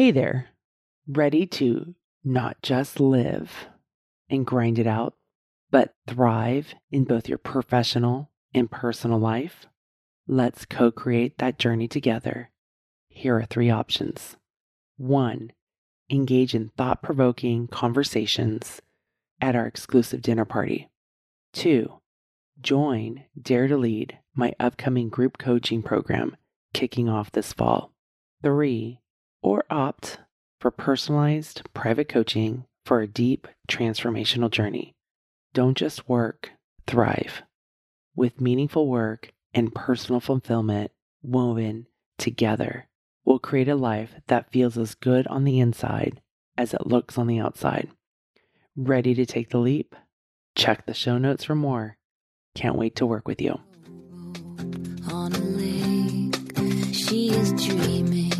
Hey there, ready to not just live and grind it out, but thrive in both your professional and personal life? Let's co create that journey together. Here are three options. One, engage in thought provoking conversations at our exclusive dinner party. Two, join Dare to Lead, my upcoming group coaching program kicking off this fall. Three, or opt for personalized private coaching for a deep transformational journey. Don't just work, thrive. With meaningful work and personal fulfillment woven together, we'll create a life that feels as good on the inside as it looks on the outside. Ready to take the leap? Check the show notes for more. Can't wait to work with you. on a lake. She is dreaming,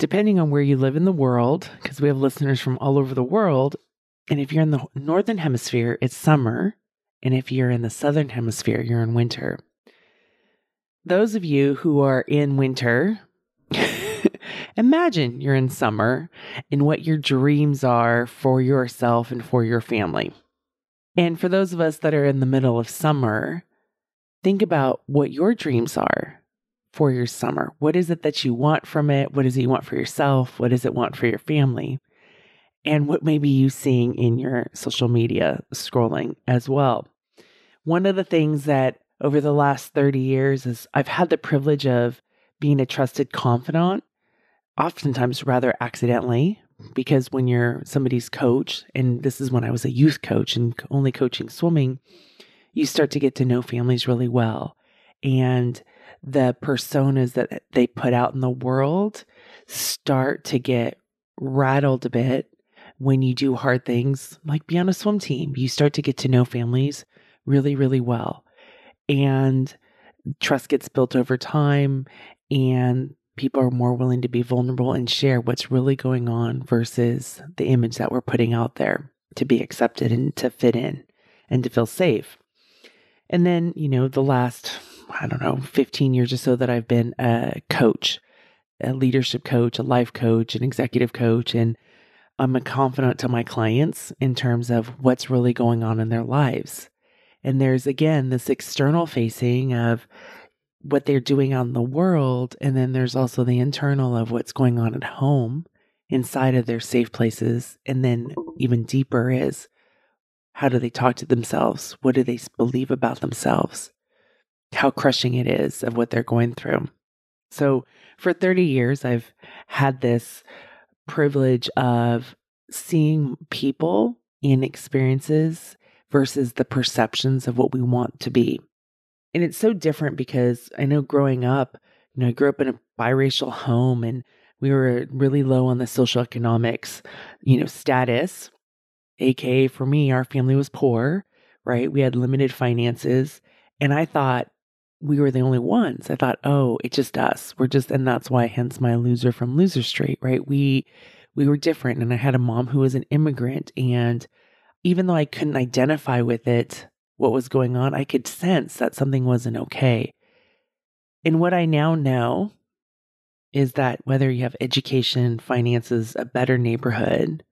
Depending on where you live in the world, because we have listeners from all over the world, and if you're in the northern hemisphere, it's summer, and if you're in the southern hemisphere, you're in winter. Those of you who are in winter, imagine you're in summer and what your dreams are for yourself and for your family. And for those of us that are in the middle of summer, think about what your dreams are for your summer. What is it that you want from it? What is it you want for yourself? What does it want for your family? And what maybe you seeing in your social media scrolling as well. One of the things that over the last 30 years is I've had the privilege of being a trusted confidant, oftentimes rather accidentally, because when you're somebody's coach, and this is when I was a youth coach and only coaching swimming, you start to get to know families really well. And the personas that they put out in the world start to get rattled a bit when you do hard things like be on a swim team. You start to get to know families really, really well. And trust gets built over time, and people are more willing to be vulnerable and share what's really going on versus the image that we're putting out there to be accepted and to fit in and to feel safe. And then, you know, the last, I don't know, 15 years or so that I've been a coach, a leadership coach, a life coach, an executive coach, and I'm a confidant to my clients in terms of what's really going on in their lives. And there's again this external facing of what they're doing in the world. And then there's also the internal of what's going on at home inside of their safe places. And then even deeper is how do they talk to themselves? What do they believe about themselves? How crushing it is of what they're going through. So for 30 years, I've had this privilege of seeing people in experiences versus the perceptions of what we want to be. And it's so different because I know growing up, you know, I grew up in a biracial home and we were really low on the social economics, you know, status. AKA for me, our family was poor, right? We had limited finances. And I thought we were the only ones. I thought, oh, it's just us. We're just, and that's why, hence my loser from Loser Street, right? We, we were different. And I had a mom who was an immigrant. And even though I couldn't identify with it, what was going on, I could sense that something wasn't okay. And what I now know is that whether you have education, finances, a better neighborhood,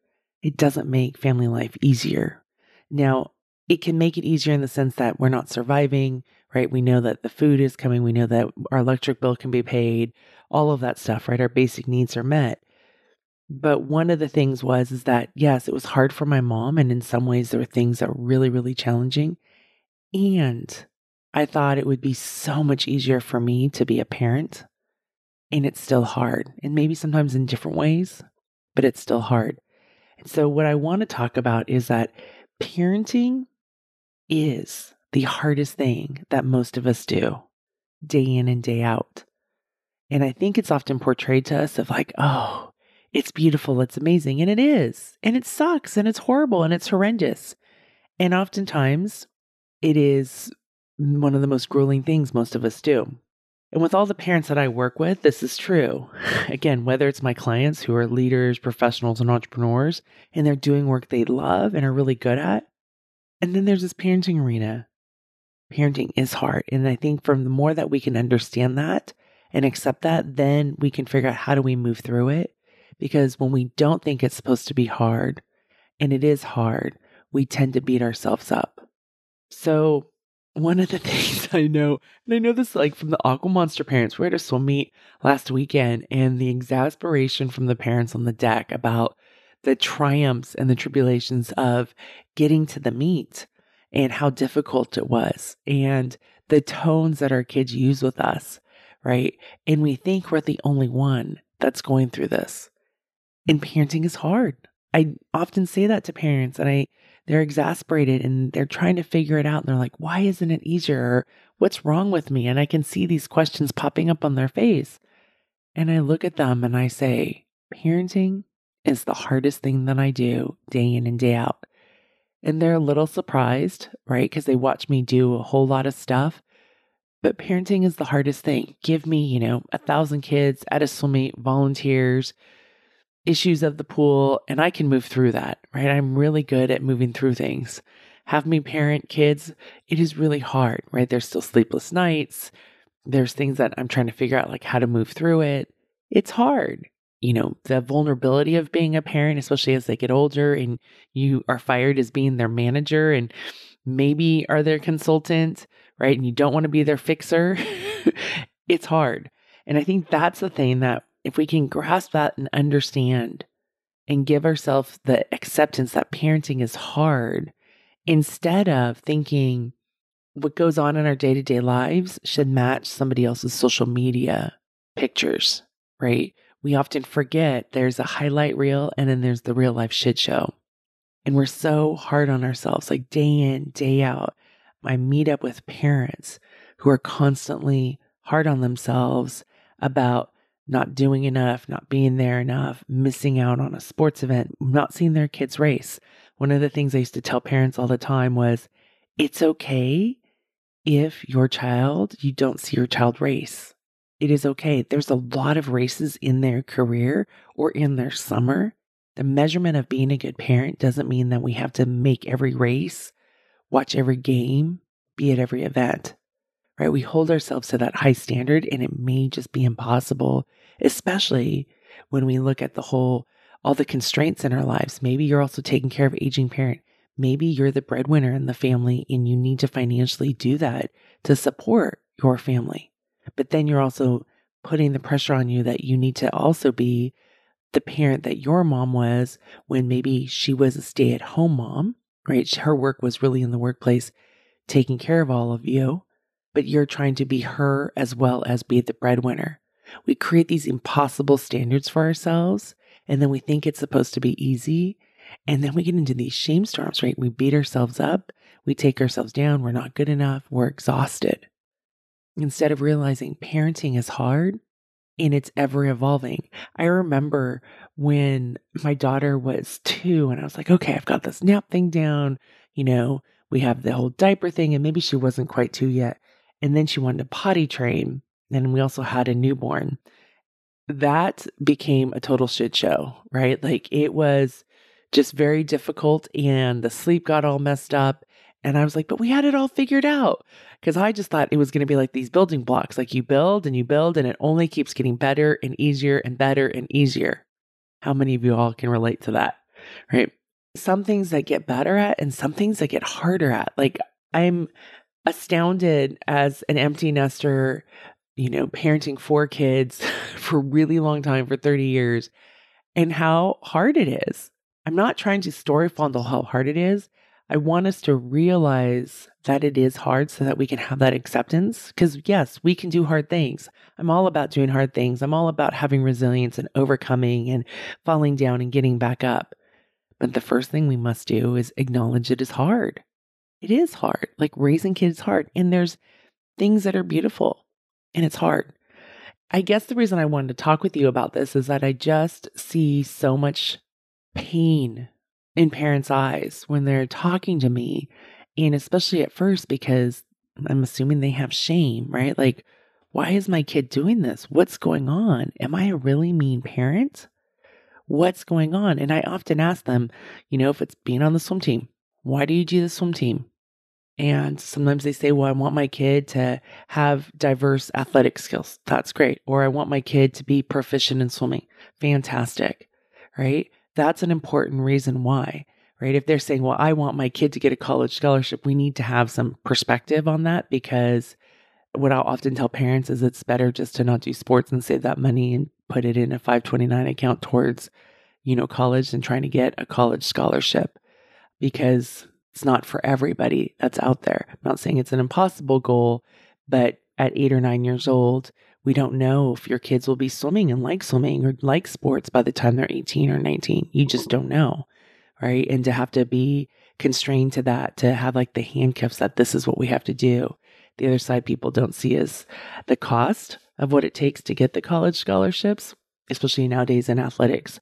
it doesn't make family life easier. Now, it can make it easier in the sense that we're not surviving, right? We know that the food is coming, we know that our electric bill can be paid, all of that stuff, right? Our basic needs are met. But one of the things was is that yes, it was hard for my mom and in some ways there were things that were really really challenging. And I thought it would be so much easier for me to be a parent. And it's still hard. And maybe sometimes in different ways, but it's still hard. And so what I want to talk about is that parenting is the hardest thing that most of us do day in and day out. And I think it's often portrayed to us of like, oh, it's beautiful, it's amazing. And it is. And it sucks and it's horrible and it's horrendous. And oftentimes it is one of the most grueling things most of us do. And with all the parents that I work with, this is true. Again, whether it's my clients who are leaders, professionals, and entrepreneurs, and they're doing work they love and are really good at. And then there's this parenting arena. Parenting is hard. And I think from the more that we can understand that and accept that, then we can figure out how do we move through it. Because when we don't think it's supposed to be hard, and it is hard, we tend to beat ourselves up. So one of the things I know, and I know this like from the Aqua Monster parents, we were at a swim meet last weekend, and the exasperation from the parents on the deck about the triumphs and the tribulations of getting to the meet and how difficult it was, and the tones that our kids use with us, right? And we think we're the only one that's going through this. And parenting is hard. I often say that to parents, and I they're exasperated and they're trying to figure it out. And they're like, why isn't it easier? Or, What's wrong with me? And I can see these questions popping up on their face. And I look at them and I say, parenting is the hardest thing that I do day in and day out. And they're a little surprised, right? Because they watch me do a whole lot of stuff. But parenting is the hardest thing. Give me, you know, a thousand kids at a swim meet, volunteers, issues of the pool, and I can move through that, right? I'm really good at moving through things. Have me parent kids, it is really hard, right? There's still sleepless nights. There's things that I'm trying to figure out, like how to move through it. It's hard. You know, the vulnerability of being a parent, especially as they get older and you are fired as being their manager and maybe are their consultant, right? And you don't want to be their fixer. it's hard. And I think that's the thing that if we can grasp that and understand and give ourselves the acceptance that parenting is hard, instead of thinking what goes on in our day to day lives should match somebody else's social media pictures, right? We often forget there's a highlight reel and then there's the real life shit show. And we're so hard on ourselves, like day in, day out. I meet up with parents who are constantly hard on themselves about not doing enough, not being there enough, missing out on a sports event, not seeing their kids race. One of the things I used to tell parents all the time was it's okay if your child, you don't see your child race. It is okay. There's a lot of races in their career or in their summer. The measurement of being a good parent doesn't mean that we have to make every race, watch every game, be at every event right? We hold ourselves to that high standard and it may just be impossible, especially when we look at the whole, all the constraints in our lives. Maybe you're also taking care of aging parent. Maybe you're the breadwinner in the family and you need to financially do that to support your family. But then you're also putting the pressure on you that you need to also be the parent that your mom was when maybe she was a stay at home mom, right? Her work was really in the workplace, taking care of all of you but you're trying to be her as well as be the breadwinner. We create these impossible standards for ourselves, and then we think it's supposed to be easy. And then we get into these shame storms, right? We beat ourselves up, we take ourselves down, we're not good enough, we're exhausted. Instead of realizing parenting is hard and it's ever evolving. I remember when my daughter was two, and I was like, okay, I've got this nap thing down. You know, we have the whole diaper thing, and maybe she wasn't quite two yet and then she wanted to potty train. And we also had a newborn. That became a total shit show, right? Like it was just very difficult, and the sleep got all messed up. And I was like, but we had it all figured out. Because I just thought it was going to be like these building blocks. Like you build and you build, and it only keeps getting better and easier and better and easier. How many of you all can relate to that? Right. Some things that get better at, and some things that get harder at. Like I'm astounded as an empty nester, you know, parenting four kids for a really long time, for 30 years, and how hard it is. I'm not trying to story fondle how hard it is. I want us to realize that it is hard so that we can have that acceptance. Because, yes, we can do hard things. I'm all about doing hard things. I'm all about having resilience and overcoming and falling down and getting back up. But the first thing we must do is acknowledge it is hard it is hard. Like raising kids hard. And there's things that are beautiful and it's hard. I guess the reason I wanted to talk with you about this is that I just see so much pain in parents' eyes when they're talking to me. And especially at first, because I'm assuming they have shame, right? Like, why is my kid doing this? What's going on? Am I a really mean parent? What's going on? And I often ask them, you know, if it's being on the swim team, why do you do the swim team? And sometimes they say, well, I want my kid to have diverse athletic skills. That's great. Or I want my kid to be proficient in swimming. Fantastic. Right? That's an important reason why. Right? If they're saying, well, I want my kid to get a college scholarship, we need to have some perspective on that because what I'll often tell parents is it's better just to not do sports and save that money and put it in a 529 account towards, you know, college and trying to get a college scholarship because it's not for everybody that's out there. I'm not saying it's an impossible goal, but at eight or nine years old, we don't know if your kids will be swimming and like swimming or like sports by the time they're 18 or 19. You just don't know. Right. And to have to be constrained to that, to have like the handcuffs that this is what we have to do. The other side people don't see is the cost of what it takes to get the college scholarships, especially nowadays in athletics.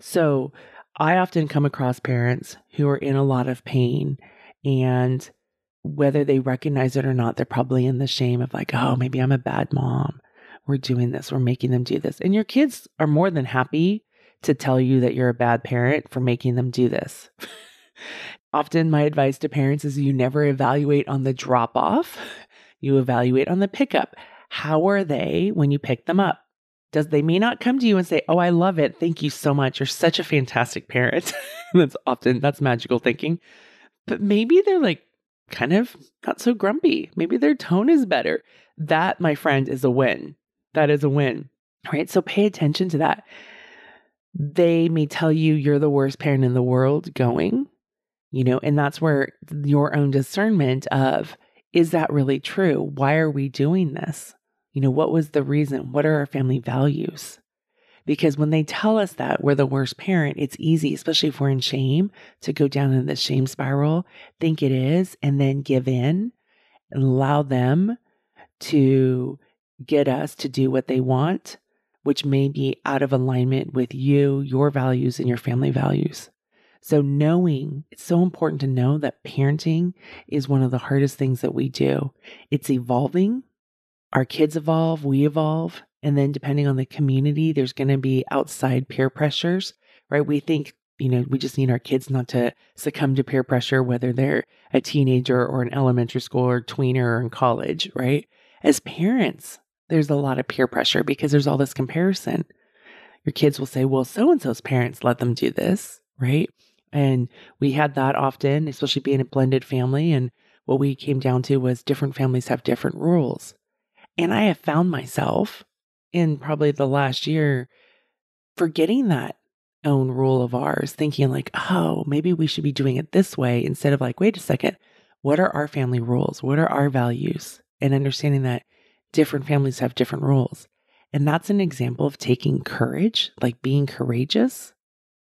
So I often come across parents who are in a lot of pain and whether they recognize it or not, they're probably in the shame of like, oh, maybe I'm a bad mom. We're doing this. We're making them do this. And your kids are more than happy to tell you that you're a bad parent for making them do this. Often, my advice to parents is you never evaluate on the drop off, you evaluate on the pickup. How are they when you pick them up? Does they may not come to you and say, "Oh, I love it. Thank you so much. You're such a fantastic parent." that's often that's magical thinking. But maybe they're like kind of not so grumpy. Maybe their tone is better. That, my friend, is a win. That is a win. Right? So pay attention to that. They may tell you you're the worst parent in the world going, you know, and that's where your own discernment of is that really true? Why are we doing this? You know, what was the reason? What are our family values? Because when they tell us that we're the worst parent, it's easy, especially if we're in shame, to go down in the shame spiral, think it is, and then give in and allow them to get us to do what they want, which may be out of alignment with you, your values, and your family values. So, knowing it's so important to know that parenting is one of the hardest things that we do. It's evolving. Our kids evolve, we evolve. And then, depending on the community, there's going to be outside peer pressures, right? We think, you know, we just need our kids not to succumb to peer pressure, whether they're a teenager or an elementary school or tweener or in college, right? As parents, there's a lot of peer pressure because there's all this comparison. Your kids will say, well, so and so's parents let them do this, right? And we had that often, especially being a blended family. And what we came down to was different families have different rules. And I have found myself in probably the last year forgetting that own rule of ours, thinking like, oh, maybe we should be doing it this way instead of like, wait a second, what are our family rules? What are our values? And understanding that different families have different rules. And that's an example of taking courage, like being courageous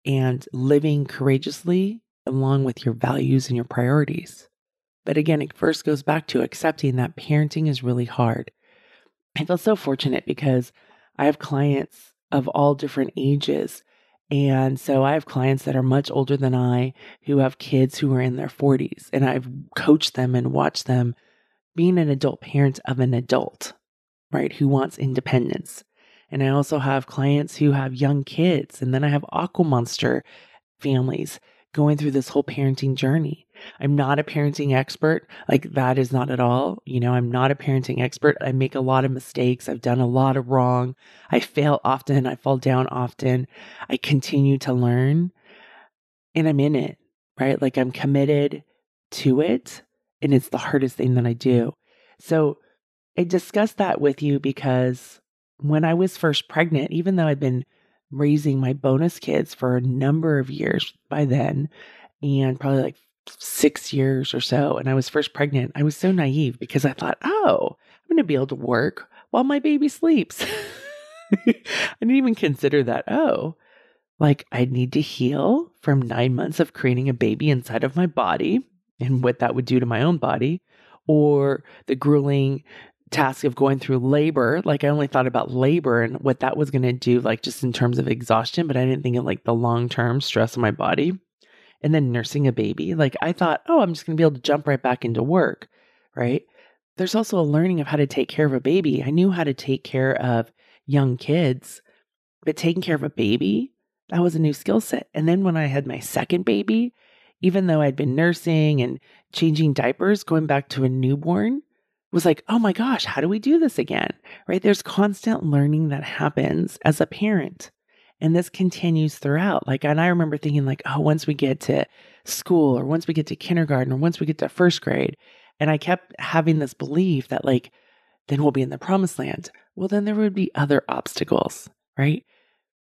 and living courageously along with your values and your priorities. But again, it first goes back to accepting that parenting is really hard. I feel so fortunate because I have clients of all different ages. And so I have clients that are much older than I who have kids who are in their 40s. And I've coached them and watched them being an adult parent of an adult, right, who wants independence. And I also have clients who have young kids. And then I have Aqua Monster families going through this whole parenting journey. I'm not a parenting expert. Like that is not at all. You know, I'm not a parenting expert. I make a lot of mistakes. I've done a lot of wrong. I fail often. I fall down often. I continue to learn and I'm in it, right? Like I'm committed to it and it's the hardest thing that I do. So I discussed that with you because when I was first pregnant, even though I'd been raising my bonus kids for a number of years by then, and probably like six years or so, and I was first pregnant, I was so naive because I thought, oh, I'm going to be able to work while my baby sleeps. I didn't even consider that. Oh, like I need to heal from nine months of creating a baby inside of my body and what that would do to my own body, or the grueling task of going through labor. Like I only thought about labor and what that was going to do, like just in terms of exhaustion, but I didn't think of like the long term stress on my body. And then nursing a baby. Like I thought, oh, I'm just going to be able to jump right back into work, right? There's also a learning of how to take care of a baby. I knew how to take care of young kids, but taking care of a baby, that was a new skill set. And then when I had my second baby, even though I'd been nursing and changing diapers, going back to a newborn was like, oh my gosh, how do we do this again? Right? There's constant learning that happens as a parent. And this continues throughout. Like, and I remember thinking, like, oh, once we get to school or once we get to kindergarten or once we get to first grade. And I kept having this belief that, like, then we'll be in the promised land. Well, then there would be other obstacles, right?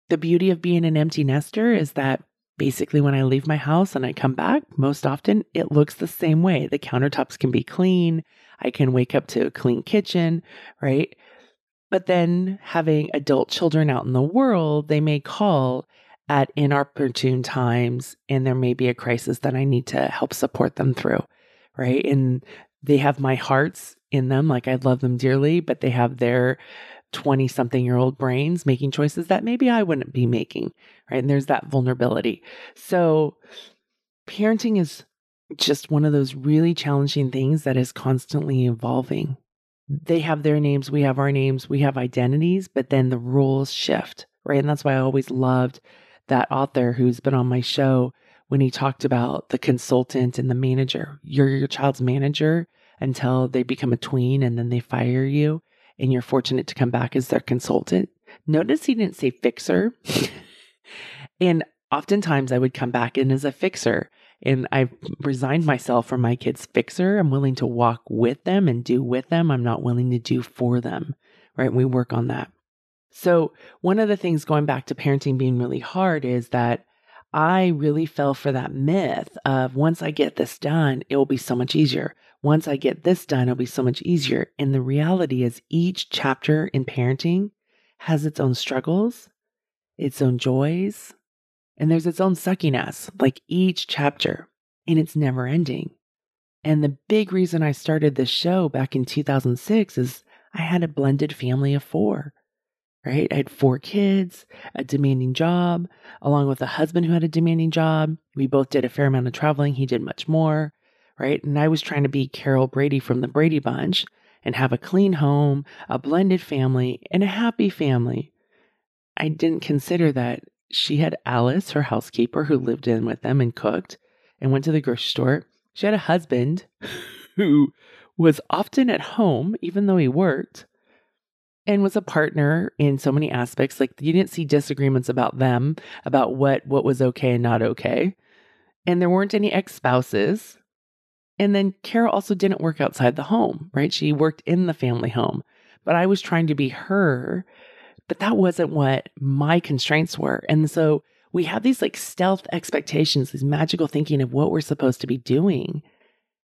The beauty of being an empty nester is that basically when I leave my house and I come back, most often it looks the same way. The countertops can be clean. I can wake up to a clean kitchen, right? But then having adult children out in the world, they may call at inopportune times and there may be a crisis that I need to help support them through, right? And they have my hearts in them, like I love them dearly, but they have their 20 something year old brains making choices that maybe I wouldn't be making, right? And there's that vulnerability. So parenting is just one of those really challenging things that is constantly evolving. They have their names, we have our names, we have identities, but then the rules shift, right? And that's why I always loved that author who's been on my show when he talked about the consultant and the manager. You're your child's manager until they become a tween and then they fire you and you're fortunate to come back as their consultant. Notice he didn't say fixer. and oftentimes I would come back in as a fixer and I've resigned myself from my kids' fixer. I'm willing to walk with them and do with them. I'm not willing to do for them, right? We work on that. So, one of the things going back to parenting being really hard is that I really fell for that myth of once I get this done, it will be so much easier. Once I get this done, it'll be so much easier. And the reality is, each chapter in parenting has its own struggles, its own joys, and there's its own suckiness, like each chapter, and it's never ending. And the big reason I started this show back in 2006 is I had a blended family of four, right? I had four kids, a demanding job, along with a husband who had a demanding job. We both did a fair amount of traveling. He did much more, right? And I was trying to be Carol Brady from the Brady Bunch and have a clean home, a blended family, and a happy family. I didn't consider that she had Alice, her housekeeper, who lived in with them and cooked and went to the grocery store. She had a husband who was often at home, even though he worked, and was a partner in so many aspects. Like you didn't see disagreements about them, about what what was okay and not okay. And there weren't any ex-spouses. And then Carol also didn't work outside the home, right? She worked in the family home. But I was trying to be her but that wasn't what my constraints were. And so we have these like stealth expectations, these magical thinking of what we're supposed to be doing,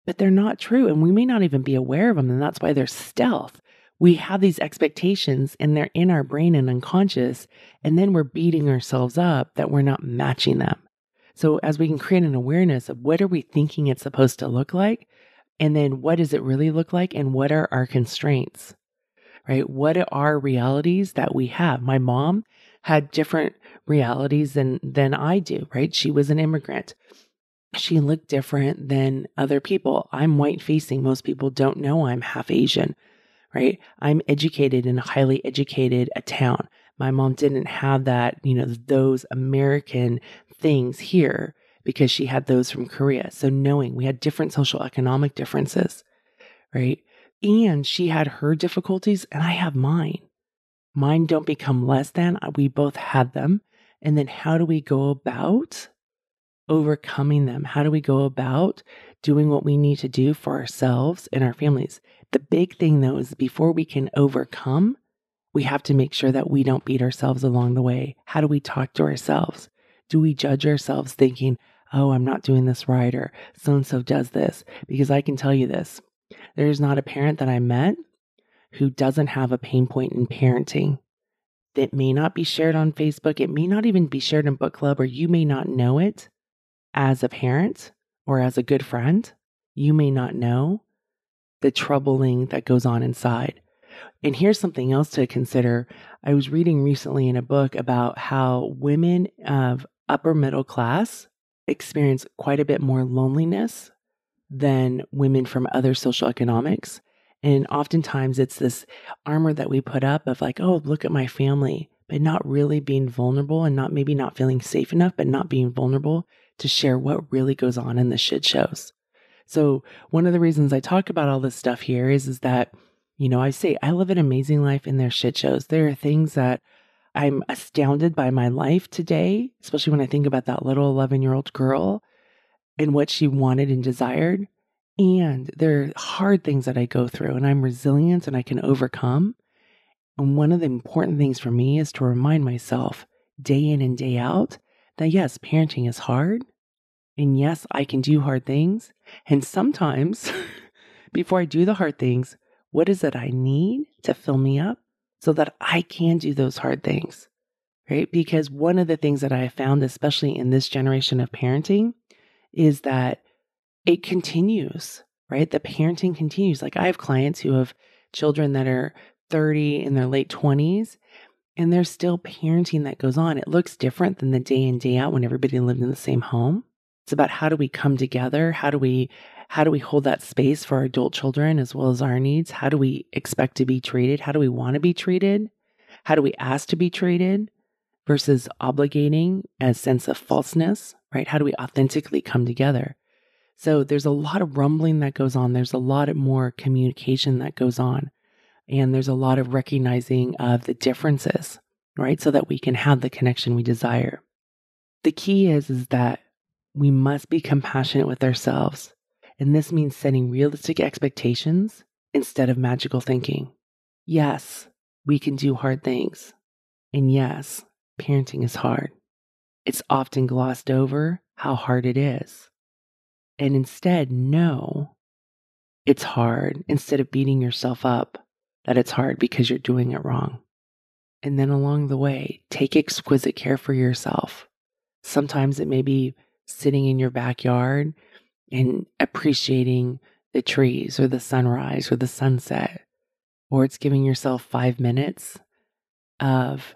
but they're not true. And we may not even be aware of them. And that's why they're stealth. We have these expectations and they're in our brain and unconscious. And then we're beating ourselves up that we're not matching them. So as we can create an awareness of what are we thinking it's supposed to look like? And then what does it really look like? And what are our constraints? right? What are realities that we have? My mom had different realities than than I do, right? She was an immigrant. She looked different than other people. I'm white facing. Most people don't know I'm half Asian, right? I'm educated in a highly educated a town. My mom didn't have that, you know, those American things here because she had those from Korea. So knowing we had different social economic differences, right? And she had her difficulties, and I have mine. Mine don't become less than. Uh, we both had them. And then how do we go about overcoming them? How do we go about doing what we need to do for ourselves and our families? The big thing, though, is before we can overcome, we have to make sure that we don't beat ourselves along the way. How do we talk to ourselves? Do we judge ourselves thinking, oh, I'm not doing this right, or so and so does this? Because I can tell you this there's not a parent that I met who doesn't have a pain point in parenting that may not be shared on Facebook. It may not even be shared in book club, or you may not know it as a parent or as a good friend. You may not know the troubling that goes on inside, And here's something else to consider. I was reading recently in a book about how women of upper middle class experience quite a bit more loneliness than women from other social economics. And oftentimes it's this armor that we put up of like, oh, look at my family, but not really being vulnerable and not maybe not feeling safe enough, but not being vulnerable to share what really goes on in the shit shows. So one of the reasons I talk about all this stuff here is, is that, you know, I say I live an amazing life in their shit shows. There are things that I'm astounded by my life today, especially when I think about that little 11 year old girl and what she wanted and desired. And there are hard things that I go through, and I'm resilient and I can overcome. And one of the important things for me is to remind myself day in and day out that yes, parenting is hard. And yes, I can do hard things. And sometimes, before I do the hard things, what is it I need to fill me up so that I can do those hard things? Right? Because one of the things that I have found, especially in this generation of parenting, is that it continues, right? The parenting continues. Like I have clients who have children that are 30 in their late 20s, and there's still parenting that goes on. It looks different than the day in, day out when everybody lived in the same home. It's about how do we come together? How do we how do we hold that space for our adult children as well as our needs? How do we expect to be treated? How do we want to be treated? How do we ask to be treated versus obligating a sense of falseness, right? How do we authentically come together? So there's a lot of rumbling that goes on. There's a lot more communication that goes on. And there's a lot of recognizing of the differences, right? So that we can have the connection we desire. The key is, is that we must be compassionate with ourselves. And this means setting realistic expectations instead of magical thinking. Yes, we can do hard things. And yes, parenting is hard. It's often glossed over how hard it is. And instead, know it's hard instead of beating yourself up that it's hard because you're doing it wrong. And then along the way, take exquisite care for yourself. Sometimes it may be sitting in your backyard and appreciating the trees or the sunrise or the sunset, or it's giving yourself five minutes of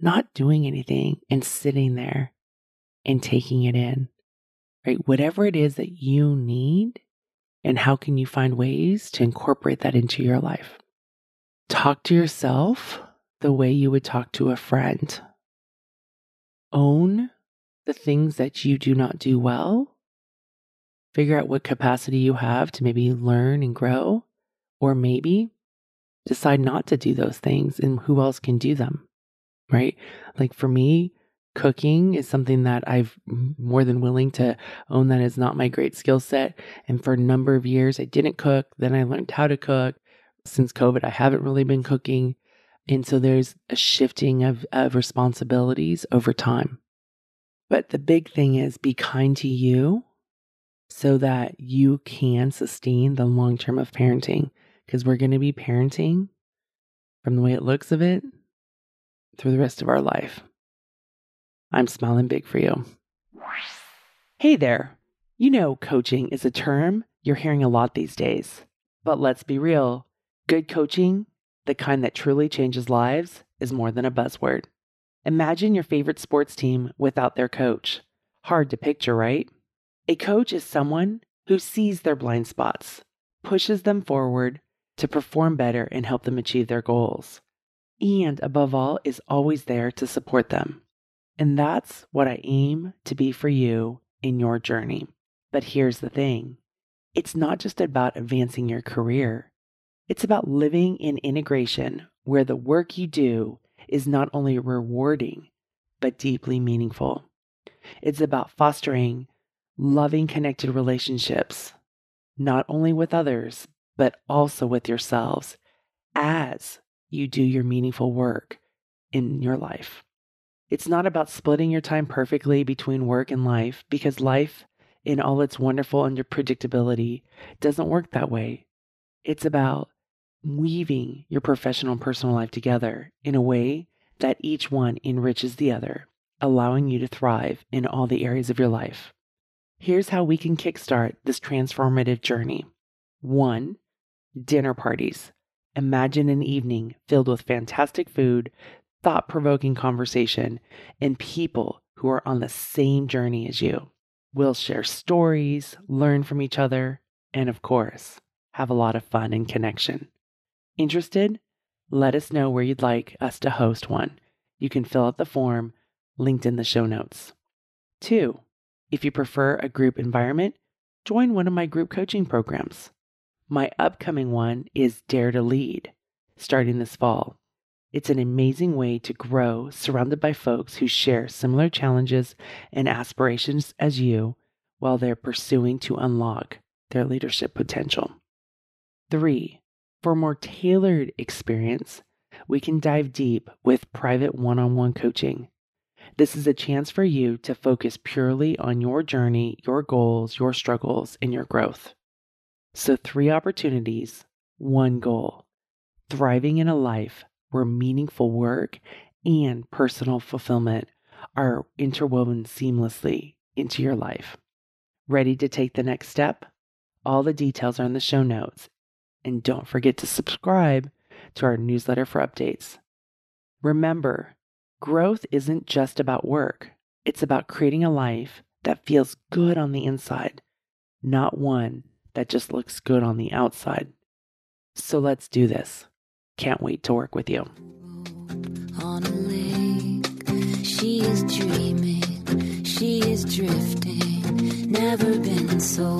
not doing anything and sitting there and taking it in, right? Whatever it is that you need, and how can you find ways to incorporate that into your life? Talk to yourself the way you would talk to a friend. Own the things that you do not do well. Figure out what capacity you have to maybe learn and grow, or maybe decide not to do those things and who else can do them, right? Like for me, cooking is something that I've more than willing to own that is not my great skill set. And for a number of years, I didn't cook. Then I learned how to cook. Since COVID, I haven't really been cooking. And so there's a shifting of, of responsibilities over time. But the big thing is be kind to you so that you can sustain the long term of parenting. Because we're going to be parenting from the way it looks of it through the rest of our life. I'm smiling big for you. Hey there. You know, coaching is a term you're hearing a lot these days. But let's be real good coaching, the kind that truly changes lives, is more than a buzzword. Imagine your favorite sports team without their coach. Hard to picture, right? A coach is someone who sees their blind spots, pushes them forward to perform better and help them achieve their goals, and above all, is always there to support them. And that's what I aim to be for you in your journey. But here's the thing it's not just about advancing your career, it's about living in integration where the work you do is not only rewarding, but deeply meaningful. It's about fostering loving, connected relationships, not only with others, but also with yourselves as you do your meaningful work in your life. It's not about splitting your time perfectly between work and life because life, in all its wonderful unpredictability, doesn't work that way. It's about weaving your professional and personal life together in a way that each one enriches the other, allowing you to thrive in all the areas of your life. Here's how we can kickstart this transformative journey. One, dinner parties. Imagine an evening filled with fantastic food, thought provoking conversation, and people who are on the same journey as you. We'll share stories, learn from each other, and of course, have a lot of fun and connection. Interested? Let us know where you'd like us to host one. You can fill out the form linked in the show notes. Two, if you prefer a group environment, join one of my group coaching programs. My upcoming one is Dare to Lead, starting this fall. It's an amazing way to grow surrounded by folks who share similar challenges and aspirations as you while they're pursuing to unlock their leadership potential. Three, for more tailored experience, we can dive deep with private one on one coaching. This is a chance for you to focus purely on your journey, your goals, your struggles, and your growth. So, three opportunities, one goal thriving in a life where meaningful work and personal fulfillment are interwoven seamlessly into your life. Ready to take the next step? All the details are in the show notes. And don't forget to subscribe to our newsletter for updates. Remember, growth isn't just about work, it's about creating a life that feels good on the inside, not one that just looks good on the outside. So let's do this. Can't wait to work with you. on a lake. She is dreaming, she is drifting. Never been so